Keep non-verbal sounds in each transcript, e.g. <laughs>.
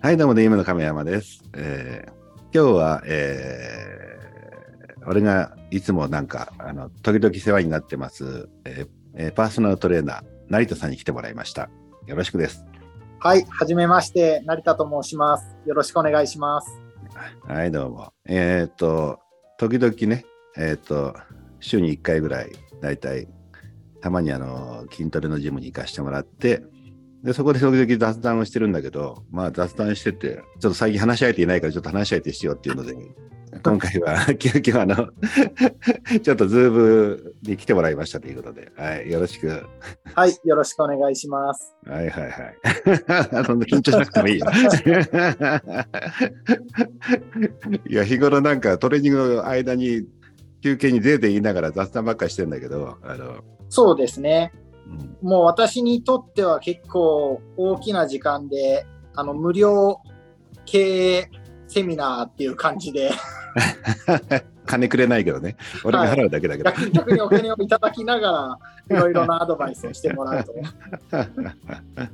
はい、どうも、DM の亀山です。えー今日は、えー俺がいつもなんか、あの、時々世話になってます、えーえーパーソナルトレーナー、成田さんに来てもらいました。よろしくです。はい、はじめまして、成田と申します。よろしくお願いします。はい、どうも。えっ、と、時々ね、えっ、と、週に1回ぐらい、だいたい、たまにあの、筋トレのジムに行かしてもらって、で、そこで時々雑談をしてるんだけど、まあ雑談してて、ちょっと最近話し相手いないから、ちょっと話し相手しようっていうので、今回は <laughs> 急遽あの、<laughs> ちょっとズームに来てもらいましたということで、はい、よろしく。はい、よろしくお願いします。はいはいはい。<laughs> そんな緊張しなくてもいいよ。いや、日頃なんかトレーニングの間に休憩に出て言いながら雑談ばっかりしてんだけど、あの、そうですね。うん。もう私にとっては結構大きな時間で、あの、無料経営セミナーっていう感じで、<laughs> 金くれないけどね。俺が払うだけだけど。逆逆にお金をいただきながら、いろいろなアドバイスをしてもらうと、<laughs> まあ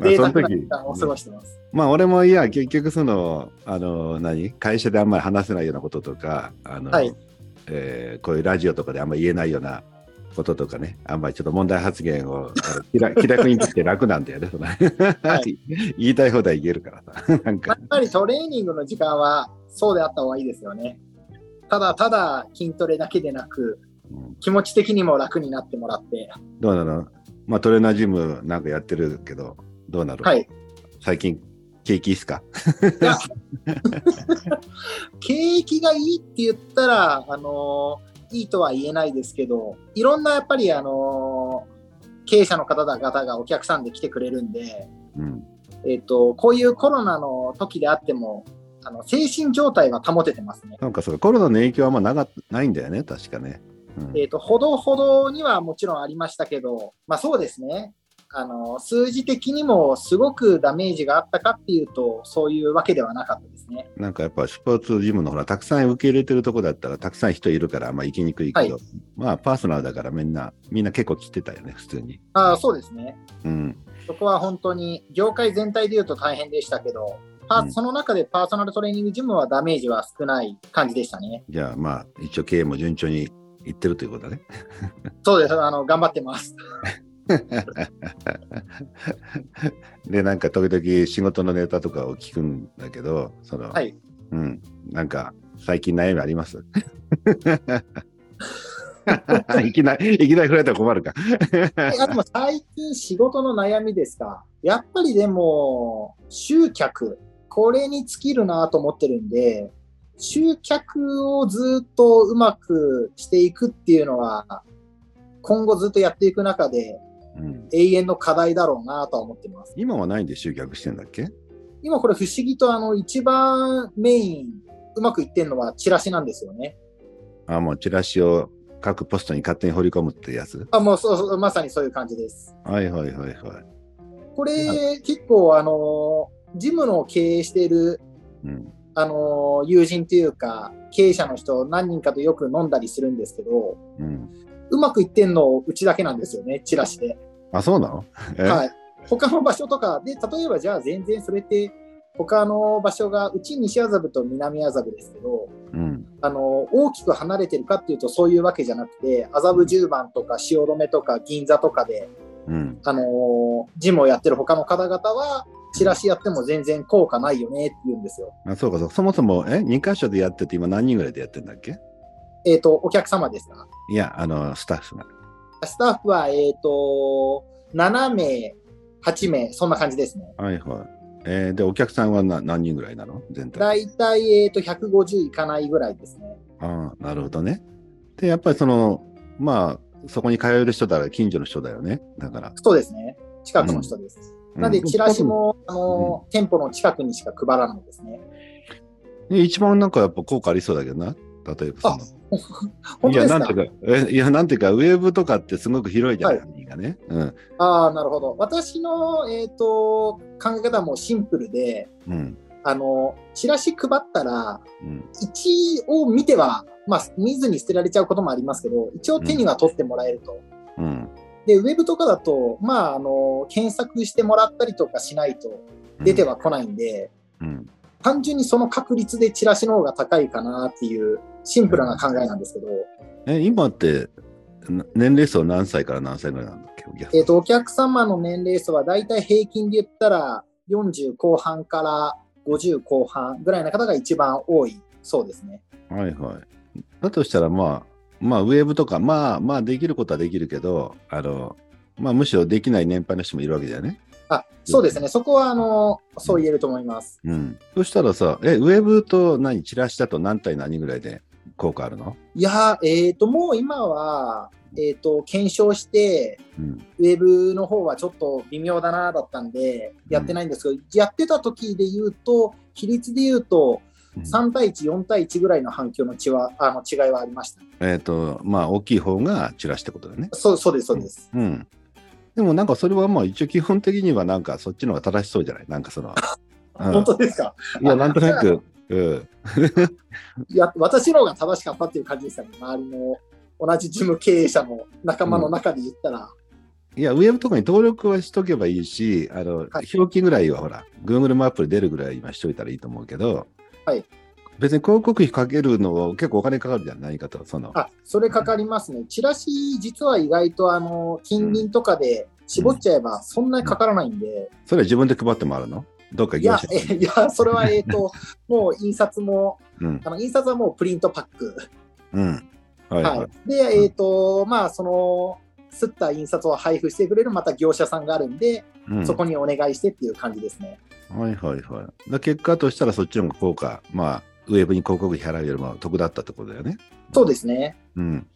贅その時を過ごしてます。まあ俺もいや結局そのあの何？会社であんまり話せないようなこととかあの、はい。えーこういうラジオとかであんまり言えないようなこととかねあんまりちょっと問題発言を <laughs> 気楽にできて楽なんだよねはい。<laughs> 言いたい放題言えるから。さ <laughs> なんか。やっぱりトレーニングの時間はそうであった方がいいですよね。ただただ筋トレだけでなく、うん。気持ち的にも楽になってもらって、どうなの？まあトレーナージムなんかやってるけどどうなる、はい。最近景気いいっすか？景気がいいって言ったら、あのいいとは言えないですけど、いろんなやっぱり、あの経営者の方々がお客さんで来てくれるんで、うんえっ、と、こういうコロナの時であっても、あの精神状態は保ててますね。なんかそうかコロナの影響はあんまなかないんだよね確かね、うんえっ、と、ほどほどにはもちろんありましたけど、まあそうですね。あの、数字的にもすごくダメージがあったかっていうと、そういうわけではなかったですね。なんかやっぱスポーツジムのほら、たくさん受け入れてるとこだったら、たくさん人いるから、まあ行きにくいけど、はまあパーソナルだからみんな、みんな結構来てたよね、普通に。ああ、そうですね。うん。そこは本当に業界全体で言うと大変でしたけど、パうんその中でパーソナルトレーニングジムはダメージは少ない感じでしたね。じゃあまあ、一応経営も順調にいってるということだね。<laughs> そうです。あの、頑張ってます。<laughs> で、なんか時々仕事のネタとかを聞くんだけど、その、はい。うん。なんか、最近悩みあります？<laughs> いきなり、いきなり振られたら困るか。あでも最近仕事の悩みですか？やっぱりでも、集客、これに尽きるなと思ってるんで、集客をずっとうまくしていくっていうのは、今後ずっとやっていく中でうん、永遠の課題だろうなとは思ってます。今はないんで集客してんだっけ？今これ不思議とあの一番メインうまくいってるのはチラシなんですよね。あ、もうチラシを各ポストに勝手に掘り込むってやつ？あもうそうそうまさにそういう感じです。はいはいはいはい。これ結構あのジムの経営しているうん。あの友人というか経営者の人何人かとよく飲んだりするんですけどうん。うまくいってんのうちだけなんですよねチラシで。あ、そうなの？え？はい。他の場所とかで例えばじゃあ全然それって他の場所がうち西麻布と南麻布ですけどうん。あの大きく離れてるかっていうとそういうわけじゃなくて麻布十番とか汐留とか銀座とかで、うん。あのジムをやってる他の方々はチラシやっても全然効果ないよねって言うんですよ。あ、そうかそうか。そもそも、え ?2 箇所でやってて今何人ぐらいでやってんだっけ？えっ、と、お客様ですか？いや、あの、スタッフが。スタッフは、えっ、と、7名、8名、そんな感じですね。はいはい。えーで、お客さんはな何人ぐらいなの？全体。だいたい、えっ、と、150いかないぐらいですね。ああ、なるほどね。で、やっぱりその、まあ、そこに通える人だから近所の人だよね。だから。そうですね。近くの人です。なんで、うんチラシも、あの、店舗の近くにしか配らないですね。で一番なんかやっぱ効果ありそうだけどな。例えばその。<laughs> いや、なんていうか、えいや、なんていうか、ウェブとかってすごく広いじゃない、は範囲がね。うん。ああ、なるほど。私の、えっ、と、考え方はもうシンプルで、うん。あの、チラシ配ったら、うん。一応見ては、まあ、見ずに捨てられちゃうこともありますけど、一応手には取ってもらえると。うん。で、ウェブとかだと、まあ、あの、検索してもらったりとかしないと、出てはこないんで、うん。単純にその確率でチラシの方が高いかなっていうシンプルな考えなんですけど、え、今って、な年齢層何歳から何歳ぐらいなんだっけ？えっ、と、お客様の年齢層はだいたい平均で言ったら40後半から50後半ぐらいの方が一番多いそうですね。はいはい。だとしたら、まあ、まあ、ウェーブとか、まあ、まあ、できることはできるけど、あの、まあ、むしろできない年配の人もいるわけだよね。あ、そうですね。そこは、あの、そう言えると思います。うん。そしたらさ、え、ウェーブと何、チラシだと何対何ぐらいで効果あるの？いやー、えっ、と、もう今は、えっ、と、検証して、うん。ウェブの方はちょっと微妙だなだったんで、やってないんですけど、やってた時で言うと、比率で言うと、3対1、4対1ぐらいの反響の違はあの違いはありました。えっ、と、まあ、大きい方がチラシってことだね。そうそうです、そうです。うん。でもなんかそれはまあ一応基本的にはなんかそっちの方が正しそうじゃない？なんかその。<laughs> うん本当ですか？いや、なんとなく、うん。<laughs> いや、私の方が正しかったっていう感じですかね。周りの同じ事務経営者の仲間の中で言ったら。いや、ウェブとかに登録はしとけばいいし、あの、はい表記ぐらいはほら、Google マップで出るぐらい今しといたらいいと思うけど、はい。別に広告費かけるの結構お金かかるじゃん、何かと。その、あ、それかかりますね。チラシ、実は意外と、あの、近隣とかで絞っちゃえば、そんなにかからないんで、それは自分で配ってもらうの？どっかいやそれは、えっ、と、<laughs> もう印刷も、うん。あの印刷はもうプリントパック。うん。はいはい。はい。で、えっ、と、まあ、その、吸った印刷を配布してくれるまた業者さんがあるんで、うんそこにお願いしてっていう感じですね。はいはいはい。だ結果としたらそっちの方が効果、まあ、ウェブに広告費払うよりも得だったってことだよね。そうですね。うん。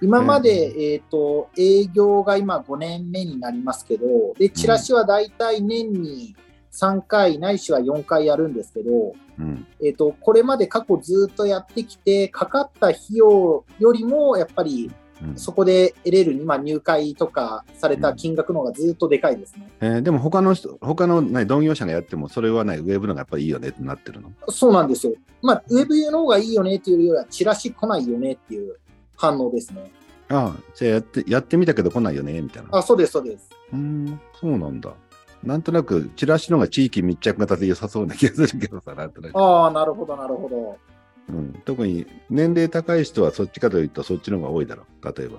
今まで、えっ、と、営業が今5年目になりますけど、で、チラシはだいたい年に3回ないしは4回やるんですけど、うん。えっ、と、これまで過去ずっとやってきて、かかった費用よりも、やっぱりうんそこで得れる、まあ、入会とかされた金額の方がずっとでかいですね。えーでも他の人、他の、ね、同業者がやっても、それはね、ウェブの方がやっぱりいいよねってなってるの？そうなんですよ。まあ、ウェブの方がいいよねっていうよりは、チラシ来ないよねっていう反応ですね。ああ、じゃあやって、やってみたけど来ないよね、みたいな。あ、そうです、そうです。うーん、そうなんだ。なんとなく、チラシの方が地域密着型で良さそうな気がするけどさ、なんとなく。ああ、なるほど、なるほど。うん、特に年齢高い人はそっちかというと、そっちの方が多いだろう。例えば。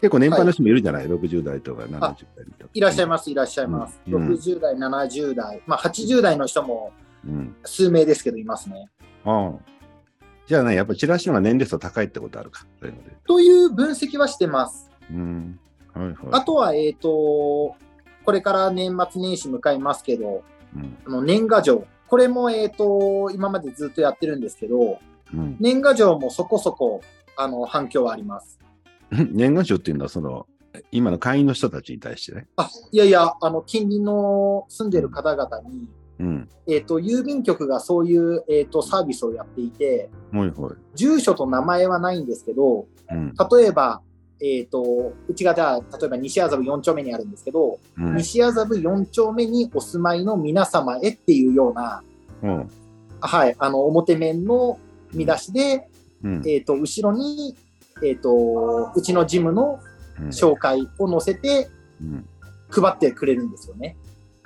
結構年配の人もいるじゃない、60代とか70代とか。いらっしゃいます、いらっしゃいます。うんうん60代、70代、まあ、80代の人もうん。数名ですけど、いますね。ああ。じゃあね、やっぱチラシの方が年齢層高いってことあるか。そういうので。という分析はしてます。うん。はいはい。あとは、えっ、と、これから年末年始迎えますけど、うん。あの年賀状。これも、えっ、と、今までずっとやってるんですけど、うん、年賀状もそこそこ、あの、反響はあります。<laughs> 年賀状っていうのは、その、今の会員の人たちに対してね。あ、いやいや、あの、近隣の住んでる方々に、うん。えっ、と、郵便局がそういう、えっ、と、サービスをやっていて、はいはい。住所と名前はないんですけど、うん。例えば、えっ、と、うちがじゃあ、例えば西麻布4丁目にあるんですけど、うん。西麻布4丁目にお住まいの皆様へっていうような、うん。はい、あの、表面の見出しで、うん。えっ、と、後ろに、えっ、と、うちのジムのうん紹介を載せてうん配ってくれるんですよね。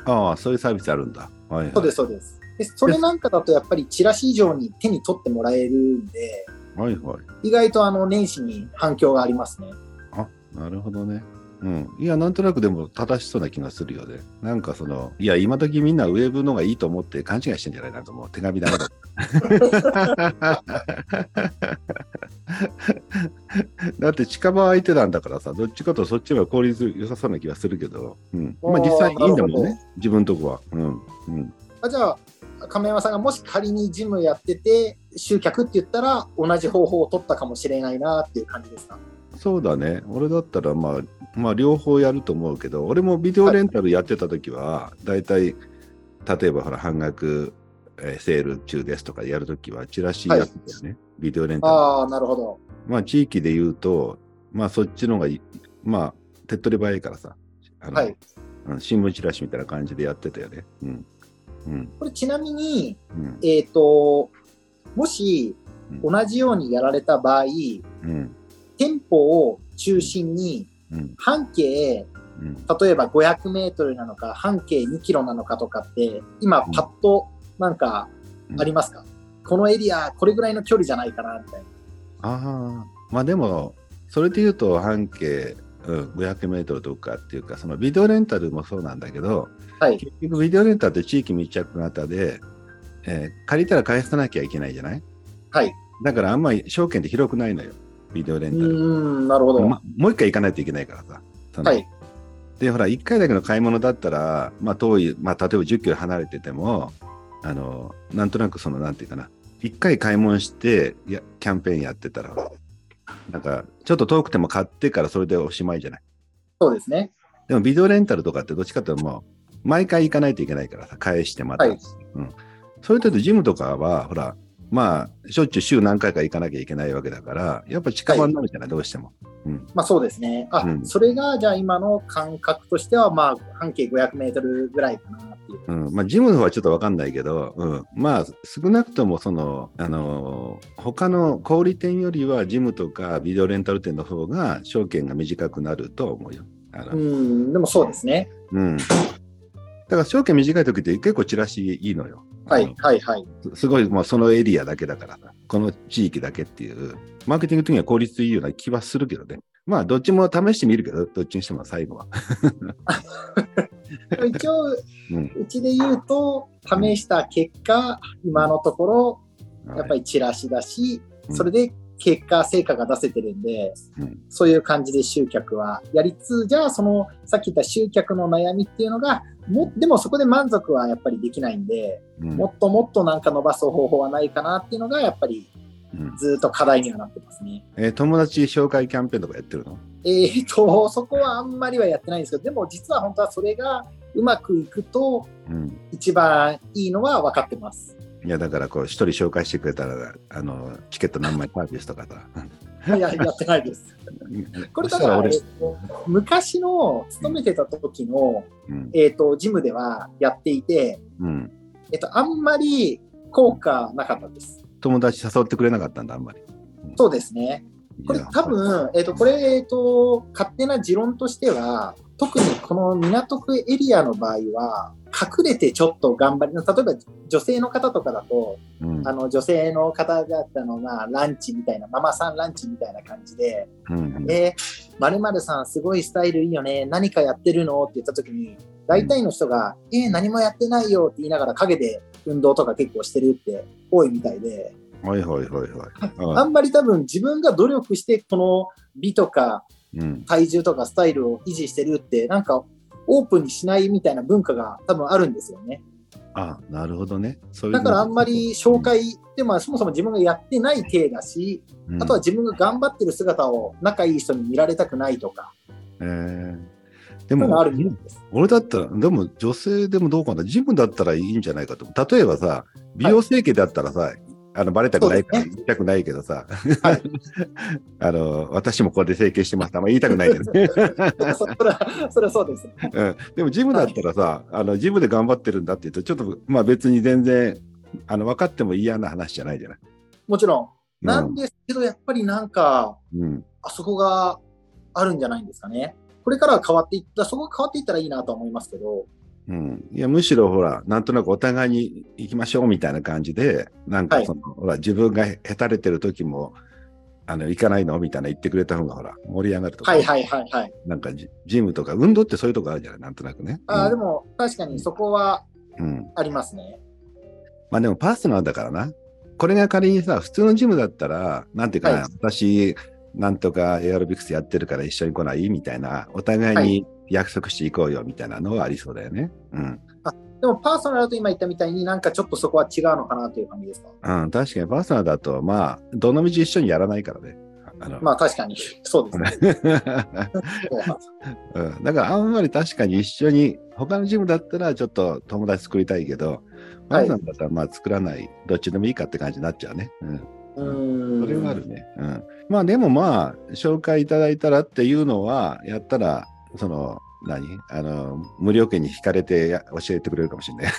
ああ、そういうサービスあるんだ。はい、はい。そうです、そうです。でそれなんかだとやっぱりチラシ以上に手に取ってもらえるんで、はいはい。意外とあの年始に反響がありますね。あ、なるほどね。うん。いや、なんとなくでも正しそうな気がするよね。なんかその、いや、今時みんなウェブのがいいと思って勘違いしてんじゃないなんかもう手紙だめだ。<laughs> だって近場相手なんだからさ、どっちかとそっちが効率良さそうな気がするけど、うん。まあ実際いいんだもんね、自分とこは。うん。うん。あじゃあ、亀山さんがもし仮にジムやってて、集客って言ったら、同じ方法を取ったかもしれないなっていう感じですか？そうだね。俺だったら、まあ、まあ、両方やると思うけど、俺もビデオレンタルやってた時は、だいたい、例えばほら、半額、えーセール中ですとかやるときは、チラシやってたよね。ビデオレンタル。ああ、なるほど。まあ、地域で言うと、まあ、そっちの方がいい、まあ、手っ取り早いからさ、あのはい。うん新聞チラシみたいな感じでやってたよね。うん。うん。これちなみに、うん。えっ、と、もしうん同じようにやられた場合、うん。店舗を中心にうん。半径うん例えば500メートルなのか、半径2キロなのかとかって、今パッとなんかありますか、このエリア、これぐらいの距離じゃないかな、みたいな。ああ、まあでも、それで言うと半径、うん、500メートルとかっていうか、そのビデオレンタルもそうなんだけど、はい。結局ビデオレンタルって地域密着型で、えー借りたら返さなきゃいけないじゃない？はい。だからあんまり証券って広くないのよ、ビデオレンタル。うーん、なるほど。まもう一回行かないといけないからさ。そのはい。で、ほら、1回だけの買い物だったら、まあ、遠い、まあ、例えば10キロ離れてても、あの、なんとなくその、なんていうかな、1回買い物して、いや、キャンペーンやってたら、なんか、ちょっと遠くても買ってからそれでおしまいじゃない？そうですね。でも、ビデオレンタルとかってどっちかというともう、毎回行かないといけないからさ、返してまた。はいうん。それとジムとかは、ほら、まあ、しょっちゅう週何回か行かなきゃいけないわけだから、やっぱ近場になるじゃない、どうしても。うん。まあそうですね。あ、うんそれがじゃあ今の感覚としては、まあ半径500メートルぐらいかなっていう。うん、まあ、ジムの方はちょっとわかんないけど、うん、まあ、少なくとも、その、あのー他の小売店よりは、ジムとかビデオレンタル店の方が、証券が短くなると思うよ。うーん、でもそうですね。うん。だから、証券短い時って結構チラシいいのよ。はい、はい、はい。すすごい、まあ、そのエリアだけだからさ、この地域だけっていう、マーケティング的には効率いいような気はするけどね。まあ、どっちも試してみるけど、どっちにしても最後は。<laughs> 一応、うん。うちで言うと、試した結果、今のところ、やっぱり、りチラシだし、うんそれで結果、成果が出せてるんで、うんそういう感じで集客はやりつつ、じゃあその、さっき言った集客の悩みっていうのが、も、でもそこで満足はやっぱりできないんで、うんもっともっとなんか伸ばす方法はないかなっていうのが、やっぱりうんずっと課題にはなってますね。えー友達紹介キャンペーンとかやってるの？えーと、そこはあんまりはやってないんですけど、でも実は本当はそれがうまくいくと、うん。一番いいのは分かってます。いや、だから、こう、一人紹介してくれたら、あの、チケット何枚サービスとかさ。いや、やってないです。これだから、えっと昔の勤めてた時の、うん。えっと、ジムではやっていて、うん。えっと、あんまり効果なかったです。友達誘ってくれなかったんだ、あんまり。そうですね。これ多分、えっと、これ、えっと、勝手な持論としては、特にこの港区エリアの場合は、隠れてちょっと頑張り、例えば女性の方とかだと、うん。あの女性の方々のまあランチみたいな、ママさんランチみたいな感じで、うんえー、〇〇さんすごいスタイルいいよね、何かやってるの？って言った時に、大体の人が、えー、何もやってないよって言いながら陰で運動とか結構してるって多いみたいで、はいはいはいはい。あんまり多分自分が努力してこの美とかうん。体重とかスタイルを維持してるって、なんかオープンにしないみたいな文化が多分あるんですよね。あ、なるほどね。そういうだからあんまり紹、介でもそもそも自分がやってない体だし、うんあとは、自分が頑張ってる姿を仲いい人に見られたくないとか、えーでもある。俺だったら、でも女性でもどうかな、ジムだったらいいんじゃないかと。例えばさ、美容整形だったらさ、あのバレたくないから言いたくないけどさ、はい <laughs> あの私もここで整形してますあんま言いたくないけどね、そ <laughs> それは、それはそうです。うん。でもジムだったらさ、あのジムで頑張ってるんだって言うと、ちょっとまあ別に全然あの分かっても嫌な話じゃないじゃない。もちろん。うんなんですけど、やっぱりなんか、うんあそこがあるんじゃないんですかね。これからは変わっていった、そこが変わっていったらいいなとは思いますけど、うん、いやむしろほら、なんとなくお互いに行きましょうみたいな感じで、なんかはいその、ほら自分がへたれてる時も、あの行かないのみたいな言ってくれた方がほら、盛り上がるとか、はいはいはいはい。なんかジジムとか、運動ってそういうとこあるじゃない、なんとなくね。あうんも確かにそこはうん、ありますね。まあでもパーソナルだからな。これが仮にさ、普通のジムだったら、なんていうかな、はい私、なんとかエアロビクスやってるから一緒に来ない？みたいな、お互いに約束していこうよみたいなのはありそうだよね。うん。でもパーソナルだと今言ったみたいになんかちょっとそこは違うのかなという感じですか？うん、確かにパーソナルだと、まあ、どのみち一緒にやらないからね。あのまあ確かに、そうですね。<laughs> うん、だからあんまり確かに一緒に、他のジムだったらちょっと友達作りたいけど、パーソナルだったらまあ作らない、どっちでもいいかって感じになっちゃうね。うん。うーん。それはあるね。うん。まあでもまあ、紹介いただいたらっていうのは、やったら、その、何？あの、無料券に引かれてや教えてくれるかもしれない。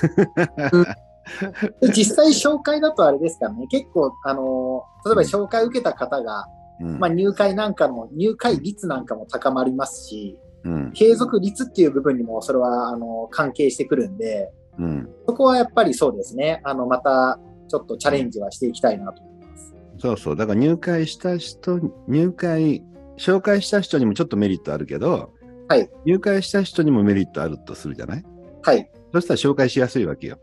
で実際紹介だとあれですからね、結構、あの例えば紹介を受けた方が、うん。まあ、入会なんかの、入会率なんかも高まりますし、うん。継続率っていう部分にもそれはあの関係してくるんで、うん。そこはやっぱりそうですね。あの、またちょっとチャレンジはしていきたいなと思います。そうそう。だから入会した人、入会、紹介した人にもちょっとメリットあるけど、はい。入会した人にもメリットあるとするじゃない？はい。そしたら紹介しやすいわけよ。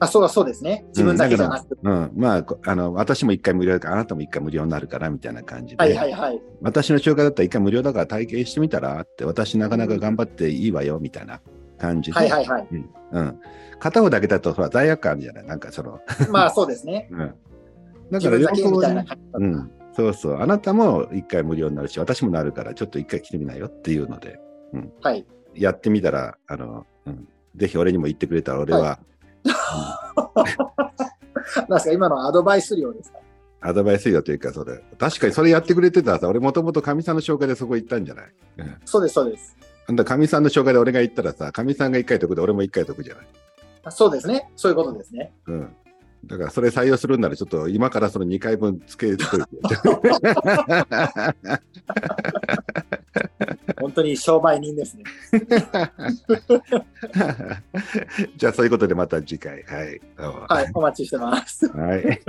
あ、そうだそうですね。自分だけじゃなくて。うん。まあこ、あの、私も一回無料だから、あなたも一回無料になるから、みたいな感じで。はいはいはい。私の紹介だったら一回無料だから体験してみたらって、私なかなか頑張っていいわよ、みたいな感じで。はいはいはい。うん。うん。片方だけだと、ほら、罪悪感あるじゃない？なんかその、まあそうですね。<laughs> うん。だから両方ねうん。そうそう。あなたも一回無料になるし、私もなるから、ちょっと一回来てみなよっていうので、はい。やってみたら、あの、うん、ぜひ俺にも言ってくれたら、俺は、は <laughs> なんですか、今のアドバイス料ですか？アドバイスよというか、それ、確かにそれやってくれてたらさ、俺もともとかみさんの紹介でそこ行ったんじゃない？うん。そうです、そうです。かみさんの紹介で俺が行ったらさ、かみさんが一回得で俺も一回得じゃない？あそうですね。そういうことですね。うん。だからそれ採用するんなら、ちょっと今からその2回分つけといて。<laughs> 本当に商売人ですね。<laughs> じゃあそういうことでまた次回。はい。はい、お待ちしてます。はい。